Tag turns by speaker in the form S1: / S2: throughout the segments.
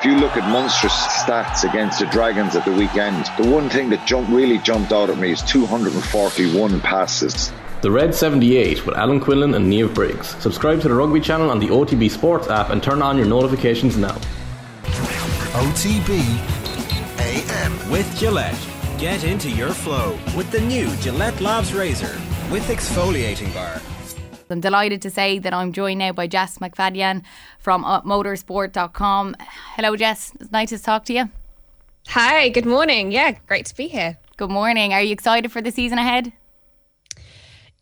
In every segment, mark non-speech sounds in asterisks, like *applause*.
S1: If you look at Munster's stats against the Dragons at the weekend, the one thing that jumped, really jumped out at me is 241 passes.
S2: The Red 78 with Alan Quinlan and Niamh Briggs. Subscribe to the Rugby channel on the OTB Sports app and turn on your notifications now.
S3: OTB AM.
S4: With Gillette. Get into your flow with the new Gillette Labs Razor with exfoliating bar.
S5: I'm delighted to say that I'm joined now by Jess McFadyen from uh, motorsport.com. Hello, Jess. It's nice to talk to you.
S6: Hi, good morning. Yeah, great to be here.
S5: Good morning. Are you excited for the season ahead?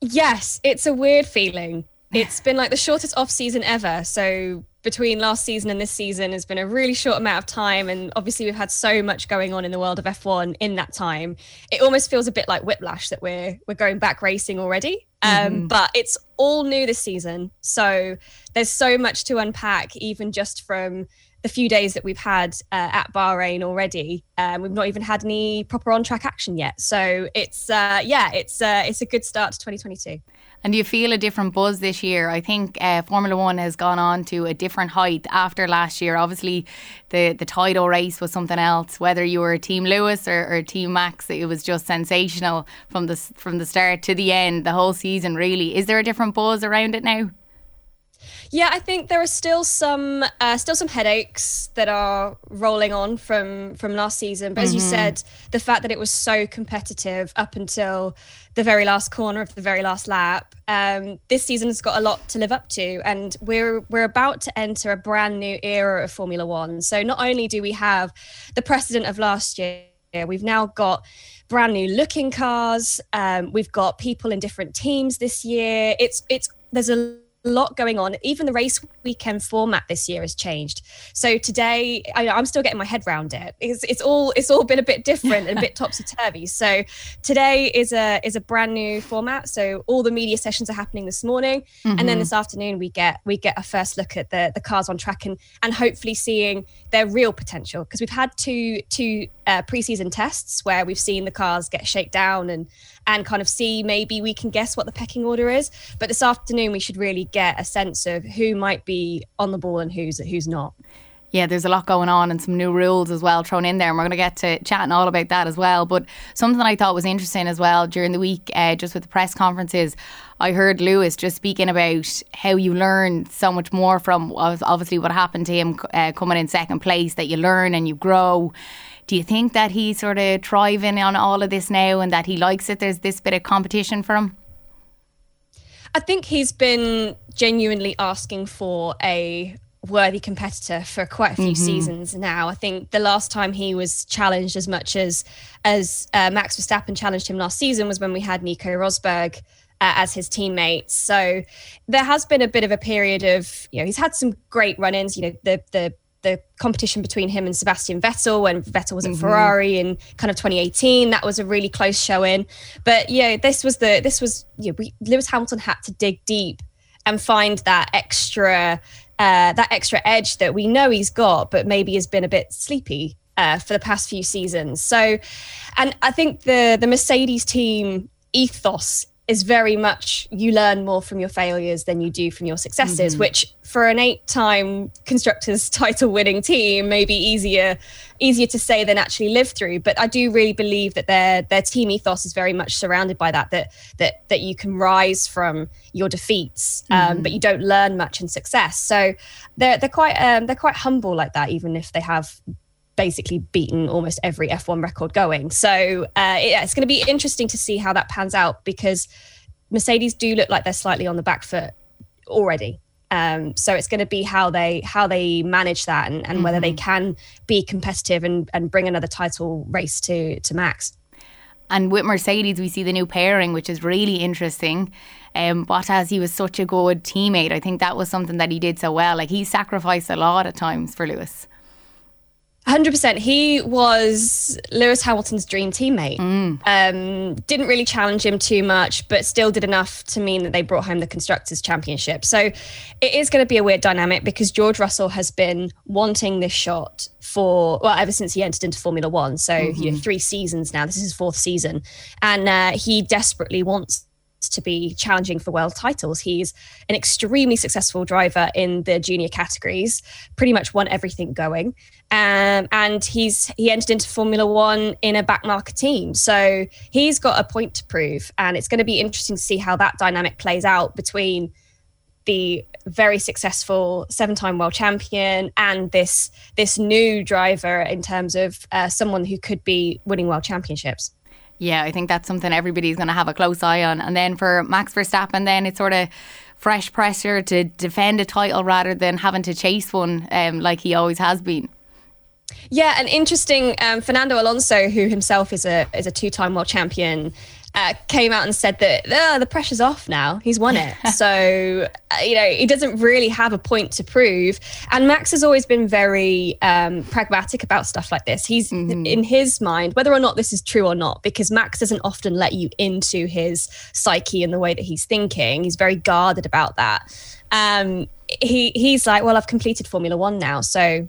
S6: Yes, it's a weird feeling. It's been like the shortest off season ever. So between last season and this season has been a really short amount of time and obviously we've had so much going on in the world of F1 in that time it almost feels a bit like whiplash that we're we're going back racing already um, mm-hmm. but it's all new this season. So there's so much to unpack even just from the few days that we've had uh, at Bahrain already. Um, we've not even had any proper on track action yet. So it's uh, yeah it's uh, it's a good start to 2022
S5: and do you feel a different buzz this year? I think uh, Formula One has gone on to a different height after last year. Obviously, the the title race was something else. Whether you were Team Lewis or, or Team Max, it was just sensational from the from the start to the end. The whole season, really. Is there a different buzz around it now?
S6: Yeah, I think there are still some uh, still some headaches that are rolling on from from last season. But as mm-hmm. you said, the fact that it was so competitive up until the very last corner of the very last lap, um, this season has got a lot to live up to, and we're we're about to enter a brand new era of Formula One. So not only do we have the precedent of last year, we've now got brand new looking cars. Um, we've got people in different teams this year. It's it's there's a lot going on. Even the race weekend format this year has changed. So today, I, am still getting my head around it. It's, it's all it's all been a bit different and a bit *laughs* topsy turvy. So today is a is a brand new format. So all the media sessions are happening this morning, mm-hmm. and then mm-hmm. this afternoon we get we get a first look at the the cars on track and and hopefully seeing their real potential because we've had two two uh, preseason tests where we've seen the cars get shakedown down and and kind of see maybe we can guess what the pecking order is. But this afternoon, we should really get a sense of who might be on the ball and who's who's not.
S5: Yeah, there's a lot going on and some new rules as well thrown in there. And we're going to get to chatting all about that as well. But something I thought was interesting as well during the week, uh, just with the press conferences, I heard Lewis just speaking about how you learn so much more from obviously what happened to him uh, coming in second place, that you learn and you grow. Do you think that he's sort of thriving on all of this now and that he likes it? There's this bit of competition for him?
S6: I think he's been genuinely asking for a worthy competitor for quite a few mm-hmm. seasons now. I think the last time he was challenged as much as as uh, Max Verstappen challenged him last season was when we had Nico Rosberg uh, as his teammate. So there has been a bit of a period of you know he's had some great run-ins. You know the the the competition between him and Sebastian Vettel when Vettel was at mm-hmm. Ferrari in kind of 2018. That was a really close showing. But yeah, this was the this was you know, we, Lewis Hamilton had to dig deep and find that extra uh, that extra edge that we know he's got, but maybe has been a bit sleepy uh, for the past few seasons. So, and I think the the Mercedes team ethos is very much you learn more from your failures than you do from your successes, mm-hmm. which for an eight-time constructors *laughs* title winning team may be easier easier to say than actually live through. But I do really believe that their their team ethos is very much surrounded by that that that that you can rise from your defeats, um, mm-hmm. but you don't learn much in success. So they're they're quite um, they're quite humble like that, even if they have basically beaten almost every F1 record going. So uh, yeah, it's going to be interesting to see how that pans out because Mercedes do look like they're slightly on the back foot already. Um, so it's going to be how they how they manage that and, and mm-hmm. whether they mm-hmm. can be competitive and, and bring another title race to to Max.
S5: And with Mercedes, we see the new pairing, which is really interesting. Um, Bottas, he was such a good teammate. I think that was something that he did so well. Like he sacrificed a lot at times for Lewis.
S6: 100%. He was Lewis Hamilton's dream teammate. Mm. Um, didn't really challenge him too much, but still did enough to mean that they brought home the Constructors' Championship. So it is going to be a weird dynamic because George Russell has been wanting this shot for, well, ever since he entered into Formula One. So, mm-hmm. you know, three seasons now. This is his fourth season. And uh, he desperately wants to be challenging for world titles. He's an extremely successful driver in the junior categories, pretty much won everything going. Um, and he's he entered into Formula One in a backmarker team, so he's got a point to prove, and it's going to be interesting to see how that dynamic plays out between the very successful seven-time world champion and this this new driver in terms of uh, someone who could be winning world championships.
S5: Yeah, I think that's something everybody's going to have a close eye on. And then for Max Verstappen, then it's sort of fresh pressure to defend a title rather than having to chase one um, like he always has been.
S6: Yeah, and interesting. Um, Fernando Alonso, who himself is a is a two time world champion, uh, came out and said that oh, the pressure's off now. He's won it. *laughs* so, uh, you know, he doesn't really have a point to prove. And Max has always been very um, pragmatic about stuff like this. He's mm-hmm. in his mind, whether or not this is true or not, because Max doesn't often let you into his psyche and the way that he's thinking. He's very guarded about that. Um, he he's like, well, I've completed Formula One now, so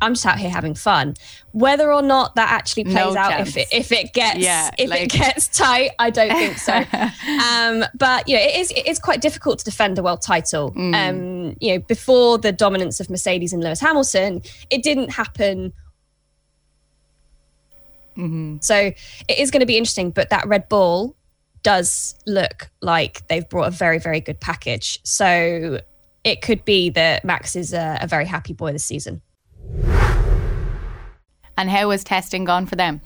S6: I'm just out here having fun. Whether or not that actually plays no out, if it if it gets yeah, *laughs* if like... it gets tight, I don't think so. *laughs* um, but you know, it is it is quite difficult to defend a world title. Mm. Um, you know, before the dominance of Mercedes and Lewis Hamilton, it didn't happen. Mm-hmm. So it is going to be interesting, but that Red Bull does look like they've brought a very very good package. So it could be that Max is a, a very happy boy this season.
S5: And how has testing gone for them?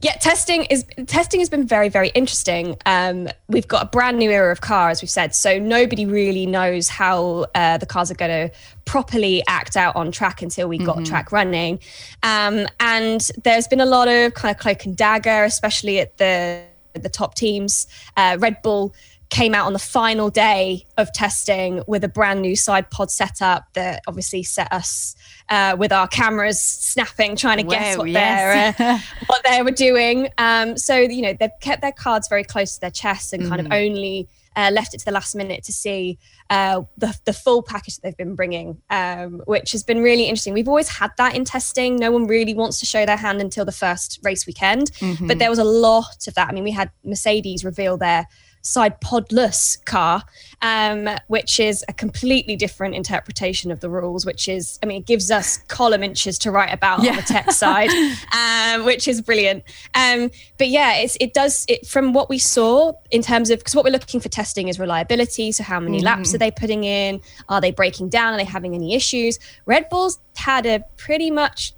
S6: Yeah, testing is testing has been very very interesting. Um, we've got a brand new era of car, as we've said, so nobody really knows how uh, the cars are going to properly act out on track until we got mm-hmm. track running. Um, and there's been a lot of kind of cloak and dagger, especially at the the top teams. Uh, Red Bull came out on the final day of testing with a brand new side pod setup that obviously set us uh, with our cameras snapping, trying to guess what yes. they uh, *laughs* what they were doing. Um, so you know they've kept their cards very close to their chests and mm. kind of mm-hmm. only uh, left it to the last minute to see uh, the, the full package that they've been bringing, um, which has been really interesting. We've always had that in testing. No one really wants to show their hand until the first race weekend, mm-hmm. but there was a lot of that. I mean, we had Mercedes reveal their side podless car, um, which is a completely different interpretation of the rules. Which is, I mean, it gives us column inches to write about yeah. on the tech *laughs* side, um, which is brilliant. Um, but yeah, it's, it does it from what we saw in terms of because what we're looking for testing is reliability. So how many mm. laps are they putting in? Are they breaking down? Are they having any issues? Red Bull's had a pretty much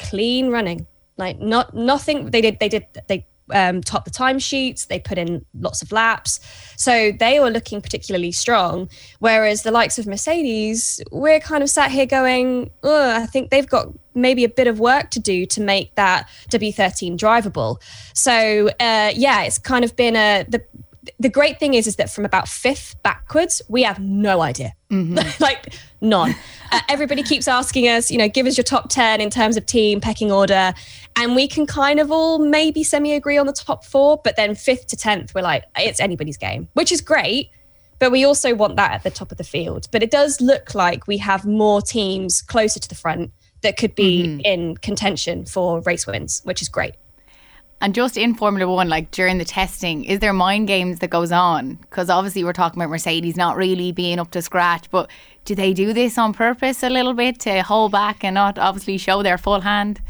S6: clean running like not nothing they did they did they um, top the timesheets. They put in lots of laps. So they were looking particularly strong. Whereas the likes of Mercedes, we're kind of sat here going, I think they've got maybe a bit of work to do to make that W13 drivable. So uh, yeah, it's kind of been a the the great thing is is that from about fifth backwards we have no idea. Mm-hmm. *laughs* like none. Uh, everybody keeps asking us you know give us your top 10 in terms of team pecking order. And we can kind of all maybe semi agree on the top four but then fifth to 10th we're like it's anybody's game which is great but we also want that at the top of the field. But it does look like we have more teams closer to the front that could be mm-hmm. in contention for race wins which is great
S5: and just in Formula One, like during the testing, is there mind games that goes on? Because obviously we're talking about Mercedes not really being up to scratch, but do they do this on purpose a little bit to hold back and not obviously show their full hand?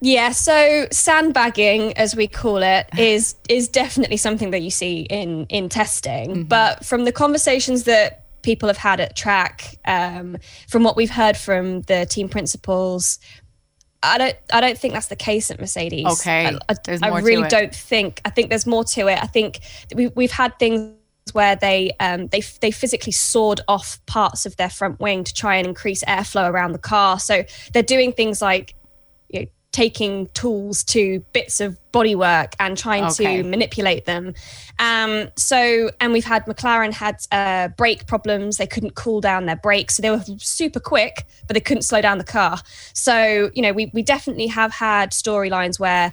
S6: Yeah, so sandbagging, as we call it, *laughs* is is definitely something that you see in in testing. Mm-hmm. But from the conversations that people have had at track, um, from what we've heard from the team principals, I don't I don't think that's the case at Mercedes.
S5: Okay.
S6: I, I, I really don't think I think there's more to it. I think we we've had things where they um, they they physically sawed off parts of their front wing to try and increase airflow around the car. So they're doing things like taking tools to bits of bodywork and trying okay. to manipulate them. Um, so, and we've had McLaren had uh, brake problems. They couldn't cool down their brakes. So they were super quick, but they couldn't slow down the car. So, you know, we, we definitely have had storylines where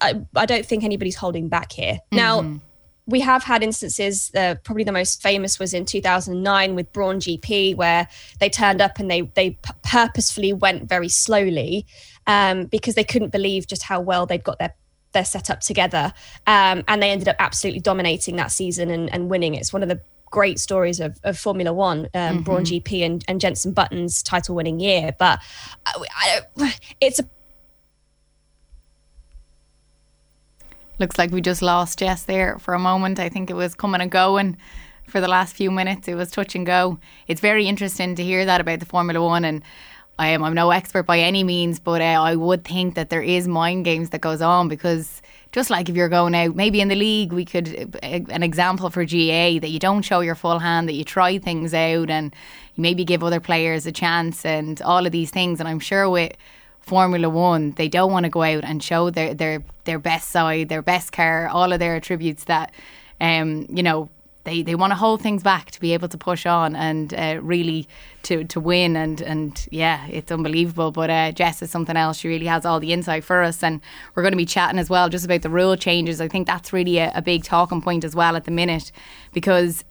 S6: I, I don't think anybody's holding back here. Mm-hmm. Now, we have had instances. Uh, probably the most famous was in 2009 with Brawn GP, where they turned up and they they p- purposefully went very slowly um, because they couldn't believe just how well they'd got their they're set up together, um, and they ended up absolutely dominating that season and, and winning. It's one of the great stories of, of Formula One, um, mm-hmm. Brawn GP and, and Jenson Button's title winning year. But I, I, it's a
S5: Looks like we just lost Jess there for a moment. I think it was coming and going for the last few minutes. It was touch and go. It's very interesting to hear that about the Formula One and. I am, I'm no expert by any means, but uh, I would think that there is mind games that goes on because just like if you're going out, maybe in the league, we could uh, an example for GAA that you don't show your full hand, that you try things out, and you maybe give other players a chance, and all of these things. And I'm sure with Formula One, they don't want to go out and show their their their best side, their best car, all of their attributes that, um, you know, they, they want to hold things back to be able to push on and uh, really to, to win and and yeah it's unbelievable. But uh, Jess is something else. She really has all the insight for us and we're going to be chatting as well just about the rule changes. I think that's really a, a big talking point as well at the minute because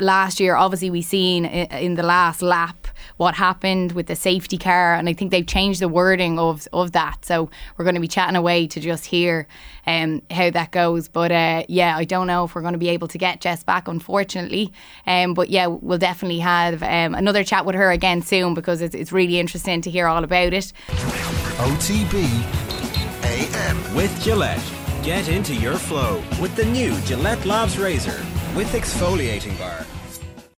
S5: last year obviously we seen in the last lap what happened with the safety car, and I think they've changed the wording of of that. So we're going to be chatting away to just hear um, how that goes. But uh, yeah, I don't know if we're going to be able to get Jess back, unfortunately. Um, but yeah, we'll definitely have um, another chat with her again soon because it's, it's really interesting to hear all about it.
S3: OTB AM
S4: with Gillette. Get into your flow with the new Gillette Labs Razor with exfoliating bar.